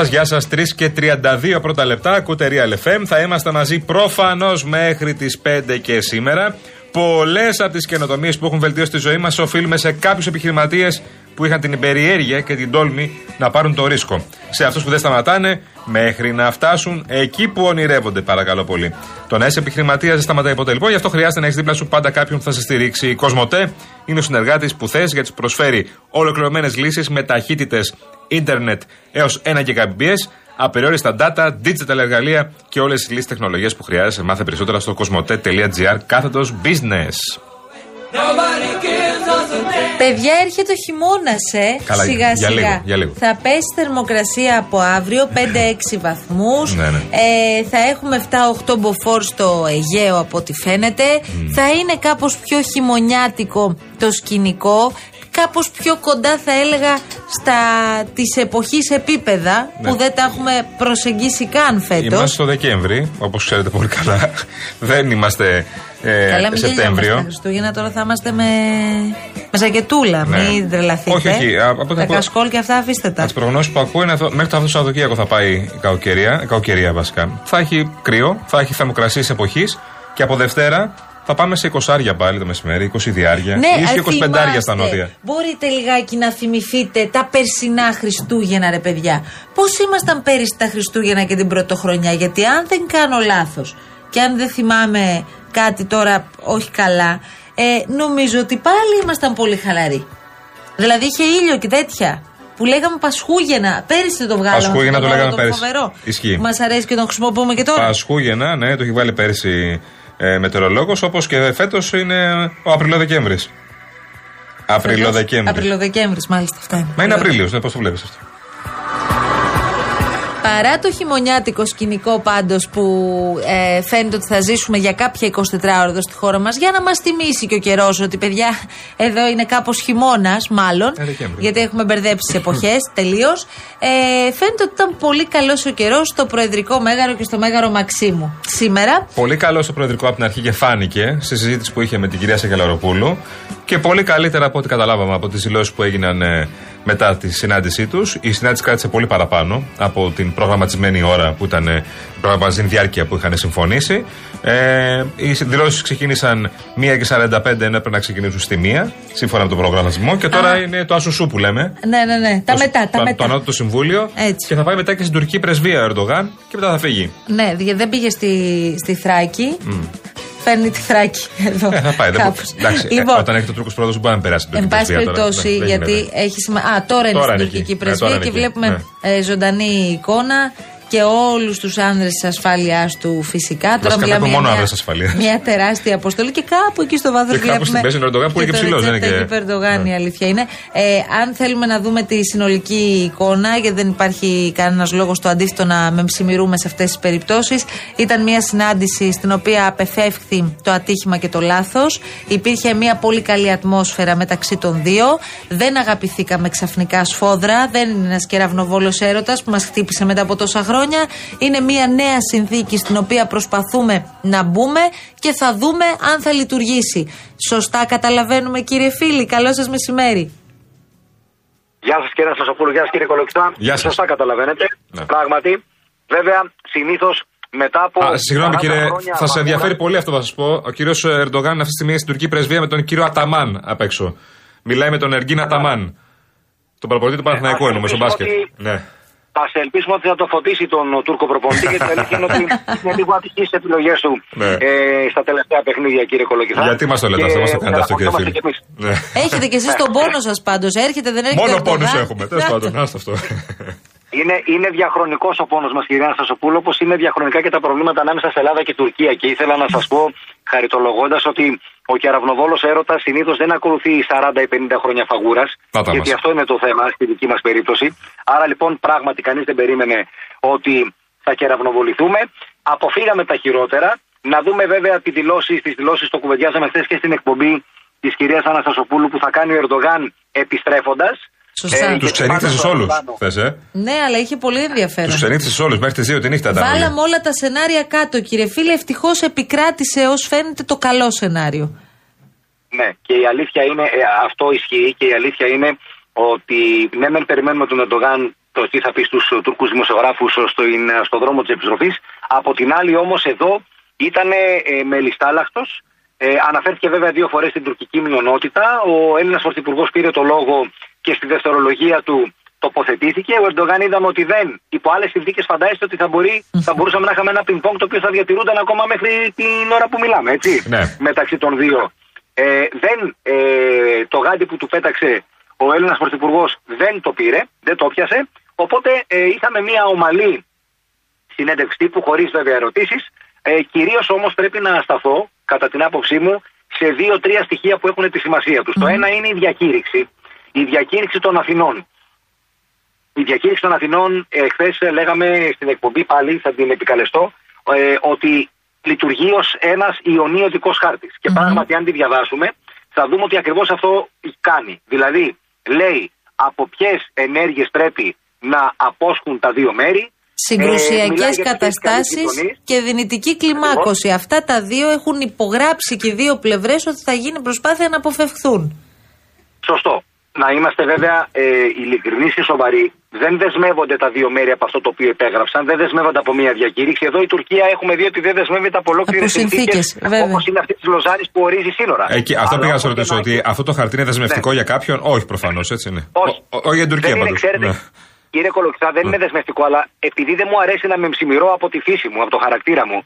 Γεια σας, γεια σας. 3 και 32 πρώτα λεπτά. Ακούτε Real FM. Θα είμαστε μαζί προφανώς μέχρι τις 5 και σήμερα. Πολλές από τις καινοτομίες που έχουν βελτιώσει τη ζωή μας οφείλουμε σε κάποιους επιχειρηματίες που είχαν την περιέργεια και την τόλμη να πάρουν το ρίσκο. Σε αυτούς που δεν σταματάνε μέχρι να φτάσουν εκεί που ονειρεύονται, παρακαλώ πολύ. Το να είσαι επιχειρηματίας δεν σταματάει ποτέ λοιπόν, γι' αυτό χρειάζεται να έχεις δίπλα σου πάντα κάποιον που θα σε στηρίξει. Η Κοσμοτέ είναι ο συνεργάτης που θες γιατί προσφέρει ολοκληρωμένες λύσεις με ταχύτητες ίντερνετ έως 1 Gbps, απεριόριστα data, digital εργαλεία και όλες τις λύσεις τεχνολογίας που χρειάζεσαι. Μάθε περισσότερα στο κοσμοτέ.gr κάθετος business. Παιδιά, έρχεται ο χειμώνας, ε. Καλά, σιγά για σιγά. λίγο, για λίγο. Θα πέσει θερμοκρασία από αύριο 5-6 βαθμούς. Ναι, ναι. Ε, θα έχουμε 7-8 μποφόρ στο Αιγαίο από ό,τι φαίνεται. Θα είναι κάπως πιο χειμωνιάτικο το σκηνικό. Κάπως πιο κοντά θα έλεγα στα της εποχής επίπεδα Ναι. που δεν τα έχουμε προσεγγίσει καν φέτος. Είμαστε στο Δεκέμβρη, όπως ξέρετε πολύ καλά. δεν είμαστε ε, Καλά, μην γελιόμαστε Σεπτέμβριο. τα Χριστούγεννα, τώρα θα είμαστε με, με ζακετούλα. Ναι. Μην τρελαθείτε. Όχι, όχι, α, από τα τα- κασκόλ και αυτά αφήστε τα. Από τις προγνώσεις που ακούω είναι αυτό- μέχρι το αυτό το Σαββατοκύριακο θα πάει η κακοκαιρία, η κακοκαιρία βασικά. Θα έχει κρύο, θα έχει θερμοκρασίες εποχής και από Δευτέρα θα πάμε σε 20 πάλι το μεσημέρι, 20 διάρκεια. Ναι, ή και ε, 25 θυμάστε. στα νότια. Μπορείτε λιγάκι να θυμηθείτε τα περσινά Χριστούγεννα, ρε παιδιά. Πώς ήμασταν πέρυσι τα Χριστούγεννα και την πρωτοχρονιά, Γιατί αν δεν κάνω λάθος και αν δεν θυμάμαι κάτι τώρα όχι καλά, ε, νομίζω ότι πάλι ήμασταν πολύ χαλαροί. Δηλαδή είχε ήλιο και τέτοια. Που λέγαμε Πασχούγεννα. Πέρυσι το βγάλαμε. Πασχούγεννα αυτό το λέγαμε όρο, πέρυσι. Φοβερό. Ισχύει. Μας αρέσει και τον χρησιμοποιούμε και τώρα. Πασχούγεννα, ναι, το έχει βάλει πέρσι ε, μετεωρολόγος, όπως και φέτος είναι ο Απριλό-Δεκέμβρη. Απριλό-Δεκέμβρη. Απριλοδεκέμβρης, μάλιστα αυτά είναι. Μα είναι Απρίλιος, ναι, πώς το βλέπεις αυτό. Παρά το χειμωνιάτικο σκηνικό πάντως που ε, φαίνεται ότι θα ζήσουμε για κάποια 24 ώρα εδώ στη χώρα μας, για να μας θυμίσει και ο καιρός ότι παιδιά εδώ είναι κάπως χειμώνας, μάλλον. Ε, Δεκέμβρη. γιατί έχουμε μπερδέψει τις εποχές τελείως. Ε, φαίνεται ότι ήταν πολύ καλός ο καιρός στο Προεδρικό Μέγαρο και στο Μέγαρο Μαξίμου. Σήμερα Πολύ καλός στο προεδρικό από την αρχή και φάνηκε στη συζήτηση που είχε με την κυρία Σακελαροπούλου και πολύ καλύτερα από ό,τι καταλάβαμε από τις δηλώσεις που έγιναν ε, μετά τη συνάντησή τους. Η συνάντηση κράτησε πολύ παραπάνω από την προγραμματισμένη ώρα που ήταν ε, η προγραμματισμένη διάρκεια που είχαν συμφωνήσει. Ε, οι δηλώσεις ξεκίνησαν 1 και 45 ενώ έπρεπε να ξεκινήσουν στη 1 σύμφωνα με τον προγραμματισμό και τώρα Α. είναι το Ασουσού που λέμε. Ναι, ναι, ναι. Τα Το- μετά, τα το, μετά. το Ανώτατο Συμβούλιο Έτσι. και θα πάει μετά και στην τουρκική πρεσβεία ο Ερντογάν και μετά θα φύγει. Ναι, γιατί δεν πήγε στη, στη Θράκη. Φέρνει τη Θράκη εδώ. Ε, θα πάει. δεν κάπως. μπο- Εντάξει, ε, λοιπόν, όταν έχει το Τούρκο πρόεδρο, μπορεί να περάσει την Εν τουρκική πάση πρεσβεία τώρα. περιπτώσει, Δεν- δεν γιατί γίνεται. έχει σημασία. Α, τώρα είναι Τώρα στην είναι τουρκική εκεί. Ναι, πρεσβεία τώρα και είναι εκεί. βλέπουμε ε, ζωντανή εικόνα και όλους τους άνδρες της ασφάλειάς του φυσικά. Τώρα Βασικά μιλάμε βλέπουμε για μόνο μια, άνδρες ασφαλείας. μια τεράστια αποστολή και κάπου εκεί στο βάθος Και κάπου στην μέση είναι ο Ερντογάν που είναι και το ψηλός, δεν είναι Ρετζέπ και- Ταγιπ Ερντογάν, Ναι. η αλήθεια είναι. Ε, αν θέλουμε να δούμε τη συνολική εικόνα, γιατί δεν υπάρχει κανένας λόγος στο αντίθετο να με ψημιρούμε σε αυτές τις περιπτώσεις, ήταν μια συνάντηση στην οποία απεφεύχθη το ατύχημα και το λάθος. Υπήρχε μια πολύ καλή ατμόσφαιρα μεταξύ των δύο. Δεν αγαπηθήκαμε ξαφνικά σφόδρα. Δεν είναι ένας κεραυνοβόλος έρωτας που μας χτύπησε μετά από τόσα χρόνια. Είναι μια νέα συνθήκη στην οποία προσπαθούμε να μπούμε και θα δούμε αν θα λειτουργήσει. Σωστά καταλαβαίνουμε, κύριε φίλοι. Καλό σας μεσημέρι. Γεια σας κύριε Σασοπούλου, γεια σας κύριε Κολοκυθά. Γεια σας. Σωστά καταλαβαίνετε. Ναι. Πράγματι. Βέβαια, συνήθως μετά από. Α, συγγνώμη 40 κύριε, χρόνια θα σε αγώνα- ενδιαφέρει πολύ αυτό θα σας πω. Ο κύριος Ερντογάν αυτή τη στιγμή είναι στην τουρκική πρεσβεία με τον κύριο Αταμάν απ' έξω. Μιλάει με τον Εργίν Αταμάν. Τον προπονητή του Παναθηναϊκού ας εννοούμε στο μπάσκετ. ελπίσουμε Ναι. Α ελπίσουμε ότι θα το φωτίσει τον ο, Τούρκο προπονητή γιατί η αλήθεια είναι ότι είναι λίγο ατυχής στις επιλογές του Ναι. ε, στα τελευταία παιχνίδια, κύριε Κολοκυθά. Γιατί μας το λέτε αυτό, μας το κάνετε αυτό κύριε αναπαυτόμαστε φίλε. κι εμείς. Ναι. Έχετε κι εσείς τον πόνο σας πάντως. Έρχεται, δεν έρχεται. Μόνο Ερντογάν. πόνους έχουμε. Τέλος πάντων, άστο αυτό. Είναι, είναι διαχρονικός ο πόνος μας, κυρία Σασοπούλου, όπως είναι διαχρονικά και τα προβλήματα ανάμεσα σε Ελλάδα και Τουρκία. Και ήθελα να σας πω, χαριτολογώντας, ότι ο κεραυνοβόλος έρωτας συνήθως δεν ακολουθεί 40 ή 50 χρόνια φαγούρας. Να τα Γιατί μας. αυτό είναι το θέμα στη δική μας περίπτωση. Άρα λοιπόν, πράγματι, κανείς δεν περίμενε ότι θα κεραυνοβοληθούμε. Αποφύγαμε τα χειρότερα. Να δούμε βέβαια τις δηλώσεις, τις δηλώσεις το κουβεντιάζαμε χθες και στην εκπομπή της κυρίας Αναστασοπούλου που θα κάνει ο Ερντογάν επιστρέφοντας. Σωστά. Τους γιατί ξενύχτησε πάνω όλους. στο αεροπλάνο- Θες, ε; Ναι, αλλά είχε πολύ ενδιαφέρον. Τους ξενύχτησε όλους μέχρι τις 2 τη νύχτα ήταν. όλοι. Βάλαμε όλα τα σενάρια κάτω, κύριε φίλε. Ευτυχώς επικράτησε ως φαίνεται το καλό σενάριο. Ναι, και η αλήθεια είναι, ε, αυτό ισχύει και η αλήθεια είναι ότι ναι, μεν περιμένουμε τον Ερντογάν το τι θα πει στους Τούρκου δημοσιογράφους στο δρόμο της επιστροφής. Από την άλλη, όμως, εδώ ήταν ε, μελιστάλαχτος. Ε, αναφέρθηκε βέβαια δύο φορές στην τουρκική μειονότητα. Ο Έλληνας Πρωθυπουργός πήρε το λόγο και στη δευτερολογία του τοποθετήθηκε. Ο Ερντογάν είδαμε ότι δεν, υπό άλλες συνθήκες, φαντάζεστε ότι θα, μπορεί, θα μπορούσαμε να είχαμε ένα πινκ το οποίο θα διατηρούνταν ακόμα μέχρι την ώρα που μιλάμε, έτσι. Ναι. Μεταξύ των δύο. Ε, δεν, ε, το γάντι που του πέταξε ο Έλληνας Πρωθυπουργός δεν το πήρε, δεν το πιάσε. Οπότε ε, είχαμε μια ομαλή συνέντευξη τύπου, χωρίς βέβαια ερωτήσεις. Ε, Κυρίως όμως πρέπει να σταθώ, κατά την άποψή μου, σε δύο-τρία στοιχεία που έχουν τη σημασία τους. Το ένα είναι η διακήρυξη. Η διακήρυξη των Αθηνών. Η διακήρυξη των Αθηνών, ε, χθες λέγαμε στην εκπομπή πάλι, θα την επικαλεστώ, ε, ότι λειτουργεί ως ένας ιονιωτικός χάρτης. Και πράγματι, αν τη διαβάσουμε, θα δούμε ότι ακριβώς αυτό κάνει. Δηλαδή, λέει από ποιες ενέργειες πρέπει να απόσχουν τα δύο μέρη. Συγκρουσιακές ε, καταστάσεις και δυνητική κλιμάκωση. Αυτά τα δύο έχουν υπογράψει και οι δύο πλευρές ότι θα γίνει προσπάθεια να αποφευχθούν. Σωστό. Να είμαστε βέβαια ε, ειλικρινεί και σοβαροί. Δεν δεσμεύονται τα δύο μέρη από αυτό το οποίο επέγραψαν. Δεν δεσμεύονται από μια διακήρυξη. Εδώ η Τουρκία έχουμε δει ότι δεν δεσμεύεται από ολόκληρε συνθήκες. Όπως είναι αυτή της Λοζάνης που ορίζει σύνορα. Εκεί, αυτό πήγα να σα ρωτήσω. Ότι αυτό το χαρτί είναι δεσμευτικό ναι. για κάποιον; Όχι προφανώς, έτσι είναι. Όχι, όχι για την Τουρκία πάντως. Ναι. Κύριε Κολοκυθά, δεν είναι δεσμευτικό, αλλά επειδή δεν μου αρέσει να με ψημυρώ από τη φύση μου, από το χαρακτήρα μου,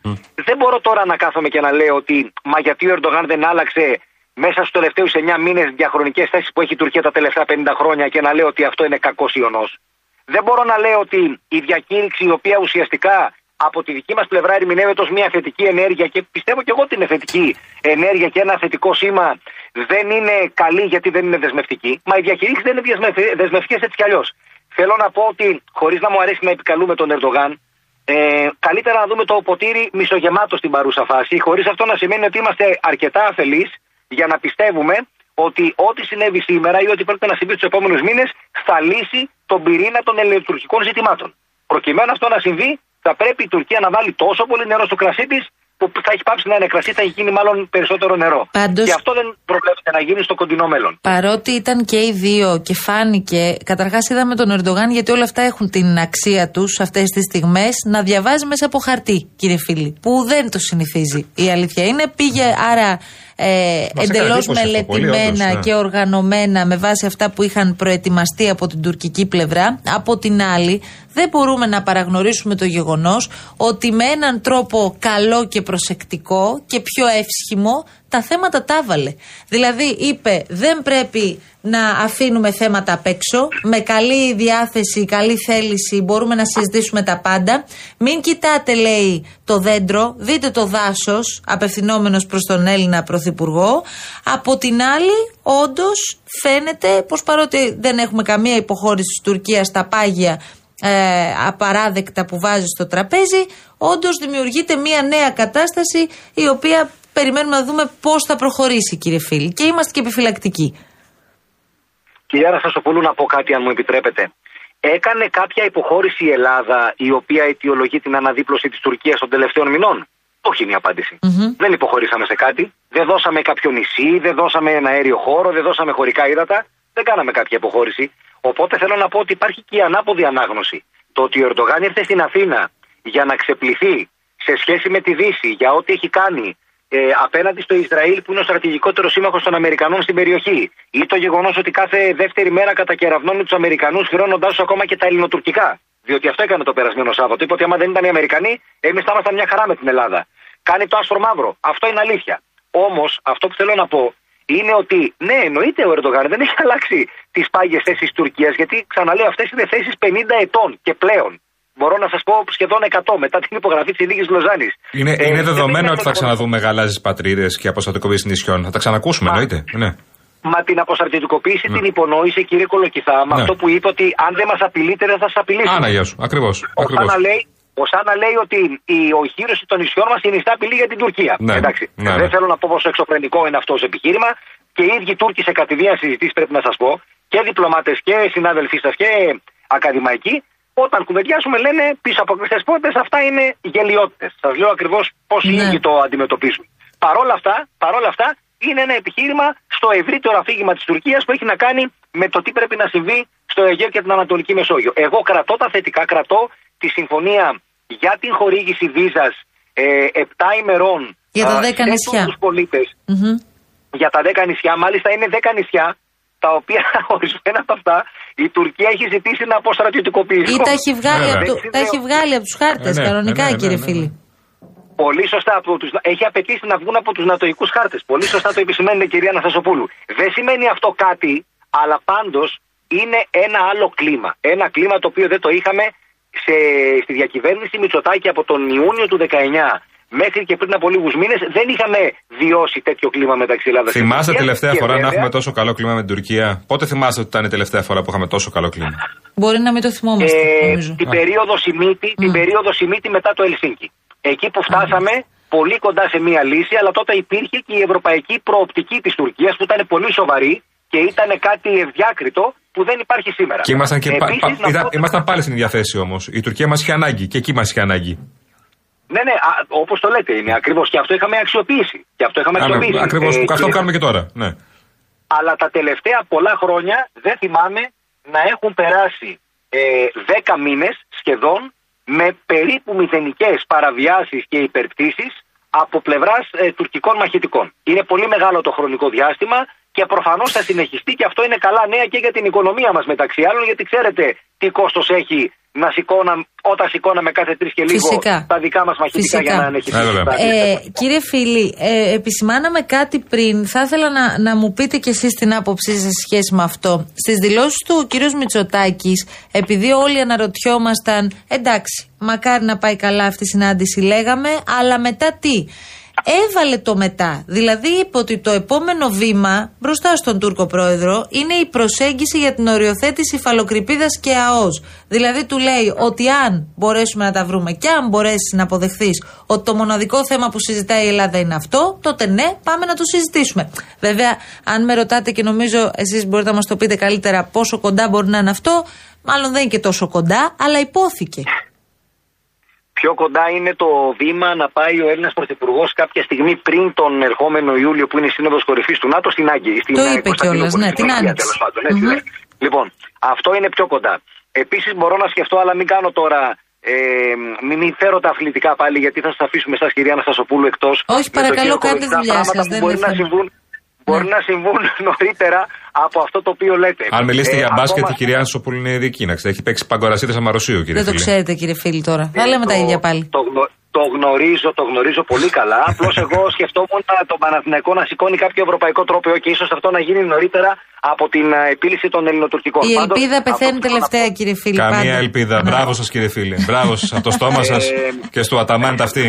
δεν μπορώ τώρα να κάθομαι και να λέω ότι μα γιατί ο Ερντογάν δεν άλλαξε μέσα στους τελευταίους 9 μήνες διαχρονικές θέσεις που έχει η Τουρκία τα τελευταία 50 χρόνια και να λέω ότι αυτό είναι κακός ιονός. Δεν μπορώ να λέω ότι η διακήρυξη η οποία ουσιαστικά από τη δική μας πλευρά ερμηνεύεται ως μια θετική ενέργεια και πιστεύω και εγώ ότι είναι θετική ενέργεια και ένα θετικό σήμα δεν είναι καλή γιατί δεν είναι δεσμευτική. Μα οι διακηρύξεις δεν είναι δεσμευτικές έτσι κι αλλιώς. Θέλω να πω ότι χωρίς να μου αρέσει να επικαλούμε τον Ερντογάν, ε, καλύτερα να δούμε το ποτήρι μισογεμάτο στην παρούσα φάση, χωρίς αυτό να σημαίνει ότι είμαστε αρκετά αφελείς για να πιστεύουμε ότι ό,τι συνέβη σήμερα ή ό,τι πρέπει να συμβεί του επόμενους μήνες θα λύσει τον πυρήνα των ελληνοτουρκικών ζητημάτων. Προκειμένου αυτό να συμβεί, θα πρέπει η Τουρκία να βάλει τόσο πολύ νερό στο κρασί της, που θα έχει πάψει να είναι κρασί, θα έχει γίνει μάλλον περισσότερο νερό. Πάντως, και αυτό δεν προβλέπεται να γίνει στο κοντινό μέλλον. Παρότι ήταν και οι δύο και φάνηκε, καταρχάς είδαμε τον Ερντογάν γιατί όλα αυτά έχουν την αξία τους αυτές τις στιγμές να διαβάζει μέσα από χαρτί, κύριε φίλοι, που δεν το συνηθίζει. Η αλήθεια είναι, πήγε άρα ε, εντελώς μελετημένα ναι. και οργανωμένα με βάση αυτά που είχαν προετοιμαστεί από την τουρκική πλευρά. Από την άλλη, δεν μπορούμε να παραγνωρίσουμε το γεγονός ότι με έναν τρόπο καλό και προσεκτικό και πιο εύσχυμο τα θέματα τα έβαλε. Δηλαδή είπε δεν πρέπει να αφήνουμε θέματα απ' έξω. Με καλή διάθεση, καλή θέληση μπορούμε να συζητήσουμε τα πάντα. Μην κοιτάτε, λέει, το δέντρο, δείτε το δάσος, απευθυνόμενος προς τον Έλληνα Πρωθυπουργό. Από την άλλη, όντως φαίνεται πως παρότι δεν έχουμε καμία υποχώρηση της Τουρκίας στα πάγια ε, απαράδεκτα που βάζει στο τραπέζι, όντως δημιουργείται μια νέα κατάσταση η οποία περιμένουμε να δούμε πώς θα προχωρήσει, κύριε Φίλη. Και είμαστε και επιφυλακτικοί. Κυρία Ρασασοπούλου, να πω κάτι, αν μου επιτρέπετε. Έκανε κάποια υποχώρηση η Ελλάδα, η οποία αιτιολογεί την αναδίπλωση της Τουρκίας των τελευταίων μηνών; Όχι είναι η απαντηση Δεν υποχωρήσαμε σε κάτι. Δεν δώσαμε κάποιο νησί, δεν δώσαμε ένα αέριο χώρο, δεν δώσαμε χωρικά ύδατα. Δεν κάναμε κάποια υποχώρηση. Οπότε θέλω να πω ότι υπάρχει και η ανάποδη ανάγνωση. Το ότι ο Ερντογάν ήρθε στην Αθήνα για να ξεπληθεί σε σχέση με τη Δύση για ό,τι έχει κάνει ε, απέναντι στο Ισραήλ που είναι ο στρατηγικότερος σύμμαχος των Αμερικανών στην περιοχή. Ή το γεγονός ότι κάθε δεύτερη μέρα κατακεραυνώνει τους Αμερικανούς χρεώνοντάς τους ακόμα και τα ελληνοτουρκικά. Διότι αυτό έκανε το περασμένο Σάββατο. Είπε ότι άμα δεν ήταν οι Αμερικανοί, εμείς θα ήμασταν μια χαρά με την Ελλάδα. Κάνει το άσπρο μαύρο. Αυτό είναι αλήθεια. Όμως, αυτό που θέλω να πω είναι ότι ναι, εννοείται ο Ερντογάν δεν έχει αλλάξει τις πάγιες θέσεις της Τουρκίας, γιατί ξαναλέω, αυτές είναι θέσεις 50 ετών και πλέον. Μπορώ να σας πω σχεδόν 100 μετά την υπογραφή της Συνθήκης Λοζάνης. Είναι, ε, είναι δεδομένο ότι θα ξαναδούμε γαλάζιες πατρίδες και αποστατικοποίηση νησιών. Θα τα ξανακούσουμε, εννοείται. Ναι. Μα την αποστατικοποίηση ναι. την υπονόησε, κύριε Κολοκυθά, με ναι. αυτό που είπε ότι αν δεν μας απειλείτε δεν θα σας απειλήσουμε. Άνα, γεια σου. Ακριβώς. Ο λέει, ο Σάνα λέει ότι η οχύρωση των νησιών μας είναι απειλή για την Τουρκία. Ναι, Εντάξει. Ναι, δεν θέλω να πω πόσο εξωφρενικό είναι αυτό το επιχείρημα. Και οι ίδιοι Τούρκοι σε κατηδία συζητήσεις πρέπει να σας πω, και διπλωμάτες και συνάδελφοί σας και ακαδημαϊκοί, όταν κουβεντιάσουμε λένε πίσω από κλειστέ πόρτες αυτά είναι γελιότητες. Σας λέω ακριβώς πώς οι ίδιοι το αντιμετωπίζουν. Παρόλα αυτά, παρόλα αυτά, είναι ένα επιχείρημα στο ευρύτερο αφήγημα της Τουρκίας που έχει να κάνει με το τι πρέπει να συμβεί στο Αιγαίο και την Ανατολική Μεσόγειο. Εγώ κρατώ τα θετικά, κρατώ τη συμφωνία για την χορήγηση βίζας ε, 7 ημερών για τα 10 νησιά. Τους πολίτες, Για τα 10 νησιά, μάλιστα είναι 10 νησιά τα οποία ορισμένα από αυτά η Τουρκία έχει ζητήσει να αποστρατιωτικοποιήσει. Ή τα έχει βγάλει, από, το, τα έχει βγάλει από τους χάρτες, ναι, κανονικά, ναι, ναι, κύριε φίλη. Πολύ σωστά. Από τους, έχει απαιτήσει να βγουν από τους νατοικού χάρτες. Πολύ σωστά το επισημαίνετε, κυρία Αναστασοπούλου. Δεν σημαίνει αυτό κάτι, αλλά πάντως είναι ένα άλλο κλίμα. Ένα κλίμα το οποίο δεν το είχαμε σε, στη διακυβέρνηση Μητσοτάκη από τον Ιούνιο του 19 μέχρι και πριν από λίγους μήνες δεν είχαμε βιώσει τέτοιο κλίμα μεταξύ Ελλάδας και Θυμάστε τελευταία φορά βέβαια... να έχουμε τόσο καλό κλίμα με την Τουρκία; Πότε θυμάστε ότι ήταν η τελευταία φορά που είχαμε τόσο καλό κλίμα; Μπορεί να μην το θυμόμαστε. Ε, την, περίοδο Σιμίτη, την περίοδο Σιμίτη μετά το Ελσίνκι. Εκεί που φτάσαμε πολύ κοντά σε μία λύση, αλλά τότε υπήρχε και η ευρωπαϊκή προοπτική της Τουρκίας που ήταν πολύ σοβαρή και ήταν κάτι ευδιάκριτο που δεν υπάρχει σήμερα. Και ήμασταν, και Επίσης, πα, πάλι στην ίδια θέση όμως. Η Τουρκία μας είχε ανάγκη και εκεί μας είχε ανάγκη. Ναι, ναι, όπως το λέτε είναι ακριβώς. Και αυτό είχαμε αξιοποιήσει. Και αυτό είχαμε ναι, αξιοποιήσει. Ακριβώς, ε, αυτό κάνουμε και τώρα. Ναι. Αλλά τα τελευταία πολλά χρόνια δεν θυμάμαι να έχουν περάσει ε, 10 μήνες σχεδόν με περίπου μηδενικές παραβιάσεις και υπερπτήσεις από πλευράς ε, τουρκικών μαχητικών. Είναι πολύ μεγάλο το χρονικό διάστημα και προφανώς θα συνεχιστεί και αυτό είναι καλά νέα και για την οικονομία μας μεταξύ άλλων, γιατί ξέρετε τι κόστος έχει να σηκώναμε, όταν σηκώναμε κάθε τρεις και λίγο Φυσικά. τα δικά μας μαχητικά Φυσικά. για να ανέχει. Ε, κύριε Φίλη, ε, επισημάναμε κάτι πριν. Θα ήθελα να, να μου πείτε κι εσείς την άποψή σας σε σχέση με αυτό. Στις δηλώσεις του ο κύριος Μητσοτάκης, επειδή όλοι αναρωτιόμασταν, εντάξει, μακάρι να πάει καλά αυτή η συνάντηση, λέγαμε, αλλά μετά τι; Έβαλε το μετά. Δηλαδή είπε ότι το επόμενο βήμα μπροστά στον Τούρκο πρόεδρο είναι η προσέγγιση για την οριοθέτηση υφαλοκρηπίδα και ΑΟΣ. Δηλαδή του λέει ότι αν μπορέσουμε να τα βρούμε και αν μπορέσεις να αποδεχθείς ότι το μοναδικό θέμα που συζητάει η Ελλάδα είναι αυτό, τότε ναι, πάμε να το συζητήσουμε. Βέβαια, αν με ρωτάτε και νομίζω εσείς μπορείτε να μας το πείτε καλύτερα πόσο κοντά μπορεί να είναι αυτό, μάλλον δεν είναι και τόσο κοντά, αλλά υπόθηκε. Πιο κοντά είναι το βήμα να πάει ο Έλληνας Πρωθυπουργός κάποια στιγμή πριν τον ερχόμενο Ιούλιο που είναι η Σύνοδος Κορυφής του ΝΑΤΟ στην Άγκη. Στην το είπε κιόλας, ναι, την άνοιξη. Mm-hmm. Λοιπόν, αυτό είναι πιο κοντά. Επίσης μπορώ να σκεφτώ, αλλά μην κάνω τώρα. Ε, μην, μην φέρω τα αθλητικά πάλι, γιατί θα σας αφήσουμε εσάς, κυρία Αναστασοπούλου, εκτός. Όχι, παρακαλώ, κάντε δουλειά σας. Μπορεί να συμβούν μπορεί ναι. να συμβούν νωρίτερα από αυτό το οποίο λέτε. Αν μιλήσετε ε, για μπάσκετ, ακόμα... η κυρία Ανσοπούλου είναι ειδική. Να έχει παίξει παγκορασίδε Αμαροσίου, κύριε Δεν το ξέρετε, κύριε Φίλη, τώρα. Θα λέμε τα ίδια πάλι. Το, το γνωρίζω, το γνωρίζω πολύ καλά. Απλώς εγώ σκεφτόμουν τον Παναθηναϊκό να σηκώνει κάποιο ευρωπαϊκό τρόπο και ίσως αυτό να γίνει νωρίτερα από την ε, επίλυση των ελληνοτουρκικών. Η ελπίδα πεθαίνει τελευταία, κύριε Φίλη. Καμία ελπίδα. Ναι. Μπράβο σας, κύριε Φίλη. Μπράβο σας από το στόμα σας ε, και στο αταμάντα αυτή.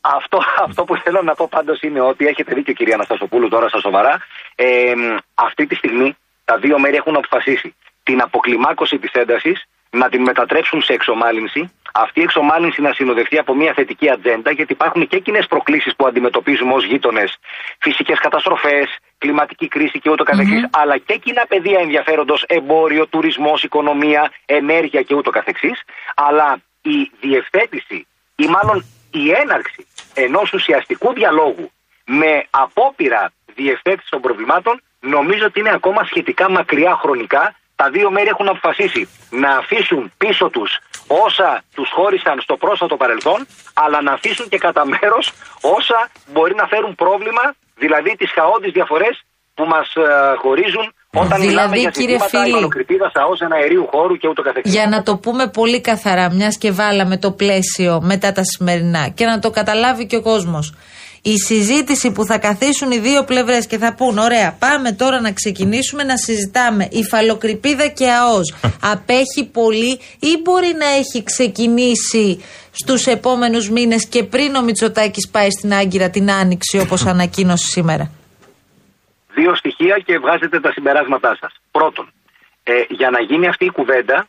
Λοιπόν, αυτό, αυτό που θέλω να πω πάντως είναι ότι έχετε δίκιο, κυρία Αναστασοπούλου, τώρα στα σοβαρά. Ε, αυτή τη στιγμή τα δύο μέρη έχουν αποφασίσει την αποκλιμάκωση της έντασης να την μετατρέψουν σε εξομάλυνση. Αυτή η εξομάλυνση να συνοδευτεί από μια θετική ατζέντα, γιατί υπάρχουν και κοινές προκλήσεις που αντιμετωπίζουμε ως γείτονες. Φυσικές καταστροφές, κλιματική κρίση και ούτω καθεξής, mm-hmm. αλλά και κοινά πεδία ενδιαφέροντος, εμπόριο, τουρισμός, οικονομία, ενέργεια και ούτω καθεξής. Αλλά η διευθέτηση ή μάλλον η έναρξη ενός ουσιαστικού διαλόγου με απόπειρα διευθέτησης των προβλημάτων νομίζω ότι είναι ακόμα σχετικά μακριά χρονικά. Τα δύο μέρη έχουν αποφασίσει να αφήσουν πίσω τους όσα τους χώρισαν στο πρόσφατο παρελθόν, αλλά να αφήσουν και κατά μέρος όσα μπορεί να φέρουν πρόβλημα, δηλαδή τις χαόδει διαφορές που μας ε, χωρίζουν όταν δηλαδή, για κύριε φίλη, αερίου χώρου και ούτω καθεξής. Για να το πούμε πολύ καθαρά, μιας και βάλαμε το πλαίσιο μετά τα σημερινά και να το καταλάβει και ο κόσμος. Η συζήτηση που θα καθίσουν οι δύο πλευρές και θα πούν ωραία πάμε τώρα να ξεκινήσουμε να συζητάμε υφαλοκρηπίδα και ΑΟΣ απέχει πολύ ή μπορεί να έχει ξεκινήσει στους επόμενους μήνες και πριν ο Μητσοτάκης πάει στην Άγκυρα την Άνοιξη όπως ανακοίνωσε σήμερα; Δύο στοιχεία και βγάζετε τα συμπεράσματά σας. Πρώτον, ε, για να γίνει αυτή η κουβέντα,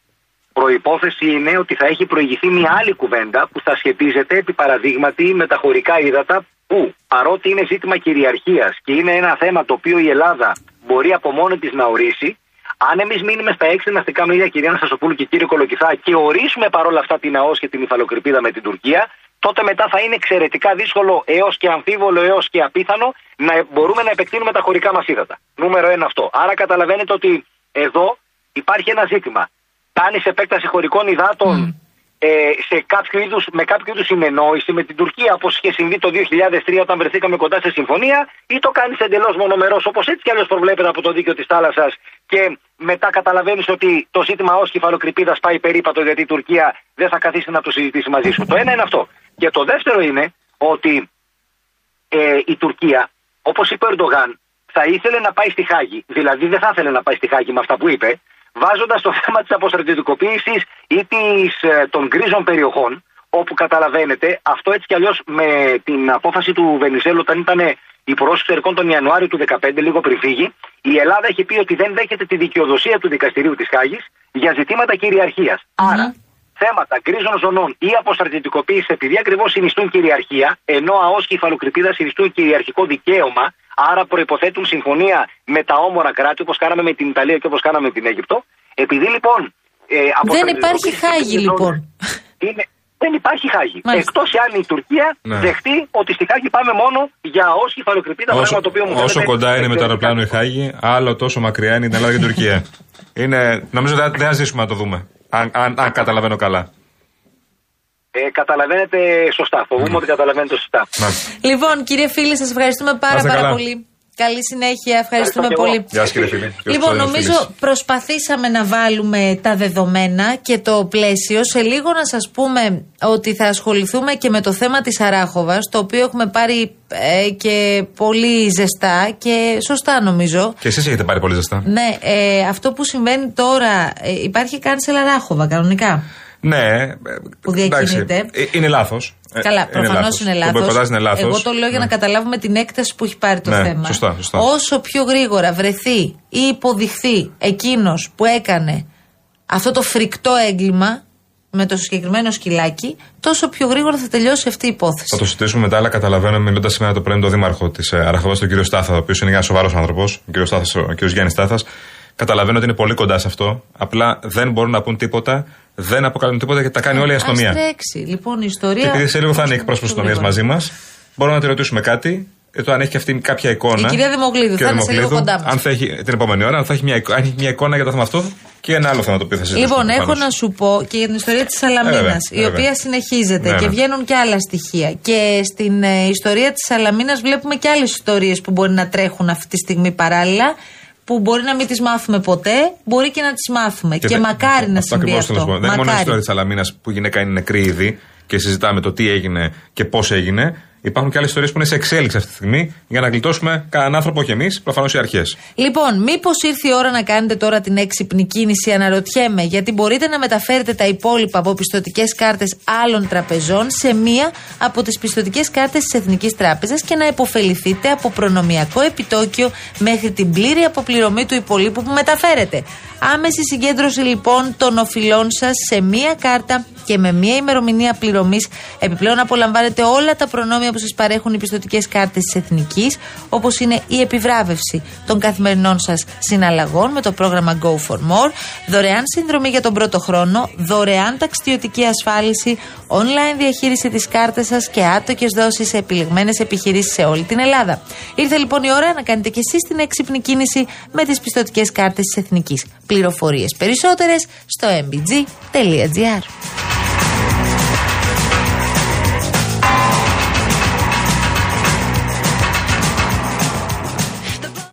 προπόθεση είναι ότι θα έχει προηγηθεί μια άλλη κουβέντα που θα σχετίζεται επί παραδείγματι με τα χωρικά ύδατα που παρότι είναι ζήτημα κυριαρχίας και είναι ένα θέμα το οποίο η Ελλάδα μπορεί από μόνη της να ορίσει, αν εμείς μείνουμε στα έξι ναυτικά μίλια, κυρία Νασασοπούλου και κύριε Κολοκυθά, και ορίσουμε παρόλα αυτά την ΑΟΣ και την υφαλοκρηπίδα με την Τουρκία, τότε μετά θα είναι εξαιρετικά δύσκολο έως και αμφίβολο έως και απίθανο να μπορούμε να επεκτείνουμε τα χωρικά μας ύδατα. Νούμερο ένα αυτό. Άρα καταλαβαίνετε ότι εδώ υπάρχει ένα ζήτημα. Κάνει επέκταση χωρικών υδάτων ε, σε κάποιο είδους, με κάποιο είδους συνεννόηση με την Τουρκία, όπως είχε συμβεί το 2003 όταν βρεθήκαμε κοντά σε συμφωνία, ή το κάνεις εντελώς μονομερός, όπως έτσι κι αλλιώς προβλέπεται από το δίκαιο της θάλασσας, και μετά καταλαβαίνεις ότι το ζήτημα ως κεφαλοκρηπίδας πάει περίπατο, γιατί η Τουρκία δεν θα καθίσει να το συζητήσει μαζί σου. το ένα είναι αυτό. Και το δεύτερο είναι ότι ε, η Τουρκία, όπως είπε ο Ερντογάν, θα ήθελε να πάει στη Χάγη. Δηλαδή δεν θα ήθελε να πάει στη Χάγη με αυτά που είπε, βάζοντας το θέμα της αποστρατιωτικοποίησης ή της, ε, των γκρίζων περιοχών, όπου καταλαβαίνετε, αυτό έτσι κι αλλιώς με την απόφαση του Βενιζέλου, όταν ήταν υπουργός εξωτερικών τον Ιανουάριο του 2015, λίγο πριν φύγει, η Ελλάδα έχει πει ότι δεν δέχεται τη δικαιοδοσία του δικαστηρίου της Χάγης για ζητήματα Άρα, θέματα γκρίζων ζωνών ή αποστρατιωτικοποίησης, επειδή ακριβώς συνιστούν κυριαρχία, ενώ ΑΟΣ και υφαλοκρηπίδα συνιστούν κυριαρχικό δικαίωμα, άρα προποθέτουν συμφωνία με τα όμορα κράτη, όπως κάναμε με την Ιταλία και όπως κάναμε με την Αίγυπτο. Επειδή λοιπόν. Ε, δεν υπάρχει Χάγη λοιπόν. Είναι, δεν υπάρχει Χάγη. Εκτός αν η Τουρκία ναι. δεχτεί ότι στη Χάγη πάμε μόνο για ω κεφαλοκρηπίδα, όσο, πράγμα το οποίο μου Όσο κοντά είναι με το αεροπλάνο η Χάγη, άλλο τόσο μακριά είναι η Ελλάδα και η Τουρκία. είναι, νομίζω δεν θα ζήσουμε να το δούμε. Αν, αν, αν καταλαβαίνω καλά. Ε, καταλαβαίνετε σωστά. Φοβούμαι ότι καταλαβαίνετε σωστά. Λοιπόν, κύριε φίλε, σας ευχαριστούμε πάρα, πάρα πολύ. Καλή συνέχεια. Ευχαριστούμε πολύ. Γεια σας, κύριε φίλε. Λοιπόν, νομίζω προσπαθήσαμε να βάλουμε τα δεδομένα και το πλαίσιο. Σε λίγο να σας πούμε ότι θα ασχοληθούμε και με το θέμα της Αράχοβας, το οποίο έχουμε πάρει ε, και πολύ ζεστά και σωστά νομίζω. Και εσείς έχετε πάρει πολύ ζεστά. Ναι, ε, αυτό που συμβαίνει τώρα, ε, υπάρχει κάνσελ Αράχοβα κανονικά; Ναι. Που διακινείται. Ε, είναι λάθος. Ε, Καλά, προφανώς είναι λάθος. Εγώ το λέω για να ναι. καταλάβουμε την έκταση που έχει πάρει το ναι, θέμα. Σωστά, σωστά. Όσο πιο γρήγορα βρεθεί ή υποδειχθεί εκείνος που έκανε αυτό το φρικτό έγκλημα με το συγκεκριμένο σκυλάκι, τόσο πιο γρήγορα θα τελειώσει αυτή η υπόθεση. Θα το συζητήσουμε μετά, αλλά καταλαβαίνω μιλώντας σήμερα το πρωί με τον Δήμαρχο της ε, Αραχοβά, τον κύριο Στάθα, ο οποίος είναι ένας σοβαρός άνθρωπος, ο κύριος Γιάννης Στάθας. Καταλαβαίνω ότι είναι πολύ κοντά σε αυτό. Απλά δεν μπορούν να πούν τίποτα δεν αποκαλούν τίποτα γιατί τα κάνει όλη η αστυνομία. Ας τρέξει. Λοιπόν, η ιστορία. Και επειδή σε λίγο θα είναι εκπρόσωπος τη αστυνομίας μαζί μας, μπορούμε να τη ρωτήσουμε κάτι. Ε, το αν έχει και αυτή κάποια εικόνα. Η κυρία Δημοκλήδου, θα είναι σε λίγο κοντά μας. Αν θα έχει την επόμενη ώρα, αν θα έχει μια, αν έχει μια εικόνα για το θέμα αυτό και ένα άλλο θέμα το οποίο θα συζητήσουμε. Λοιπόν, έχω να σου πω και για την ιστορία της Σαλαμίνας, η οποία συνεχίζεται ναι, και ναι. βγαίνουν και άλλα στοιχεία. Και στην ε, ιστορία της Σαλαμίνας βλέπουμε και άλλες ιστορίες που μπορεί να τρέχουν αυτή τη στιγμή παράλληλα που μπορεί να μην τις μάθουμε ποτέ, μπορεί και να τις μάθουμε. Και, και μακάρι να συμβεί αυτό. αυτό. Δεν είναι μόνο η ιστορία της Αλαμίνας που η γυναίκα είναι νεκρή ήδη και συζητάμε το τι έγινε και πώς έγινε. Υπάρχουν και άλλες ιστορίες που είναι σε εξέλιξη αυτή τη στιγμή για να γλιτώσουμε κανέναν άνθρωπο και εμείς, προφανώς οι αρχές. Λοιπόν, μήπως ήρθε η ώρα να κάνετε τώρα την έξυπνη κίνηση, αναρωτιέμαι, γιατί μπορείτε να μεταφέρετε τα υπόλοιπα από πιστοτικές κάρτες άλλων τραπεζών σε μία από τις πιστοτικές κάρτες της Εθνικής Τράπεζας και να υποφεληθείτε από προνομιακό επιτόκιο μέχρι την πλήρη αποπληρωμή του υπολείπου που μεταφέρετε. Άμεση συγκέντρωση λοιπόν των οφειλών σας σε μία κάρτα και με μία ημερομηνία πληρωμής. Επιπλέον απολαμβάνετε όλα τα προνόμια που σας παρέχουν οι πιστοτικές κάρτες της Εθνικής, όπως είναι η επιβράβευση των καθημερινών σας συναλλαγών με το πρόγραμμα Go for More, δωρεάν συνδρομή για τον πρώτο χρόνο, δωρεάν ταξιδιωτική ασφάλιση, online διαχείριση της κάρτας σας και άτοκες δόσεις σε επιλεγμένες επιχειρήσεις σε όλη την Ελλάδα. Ήρθε λοιπόν η ώρα να κάνετε και εσείς την έξυπνη κίνηση με τις πιστοτικές κάρτες της Εθνικής. Πληροφορίες περισσότερες στο mbg.gr.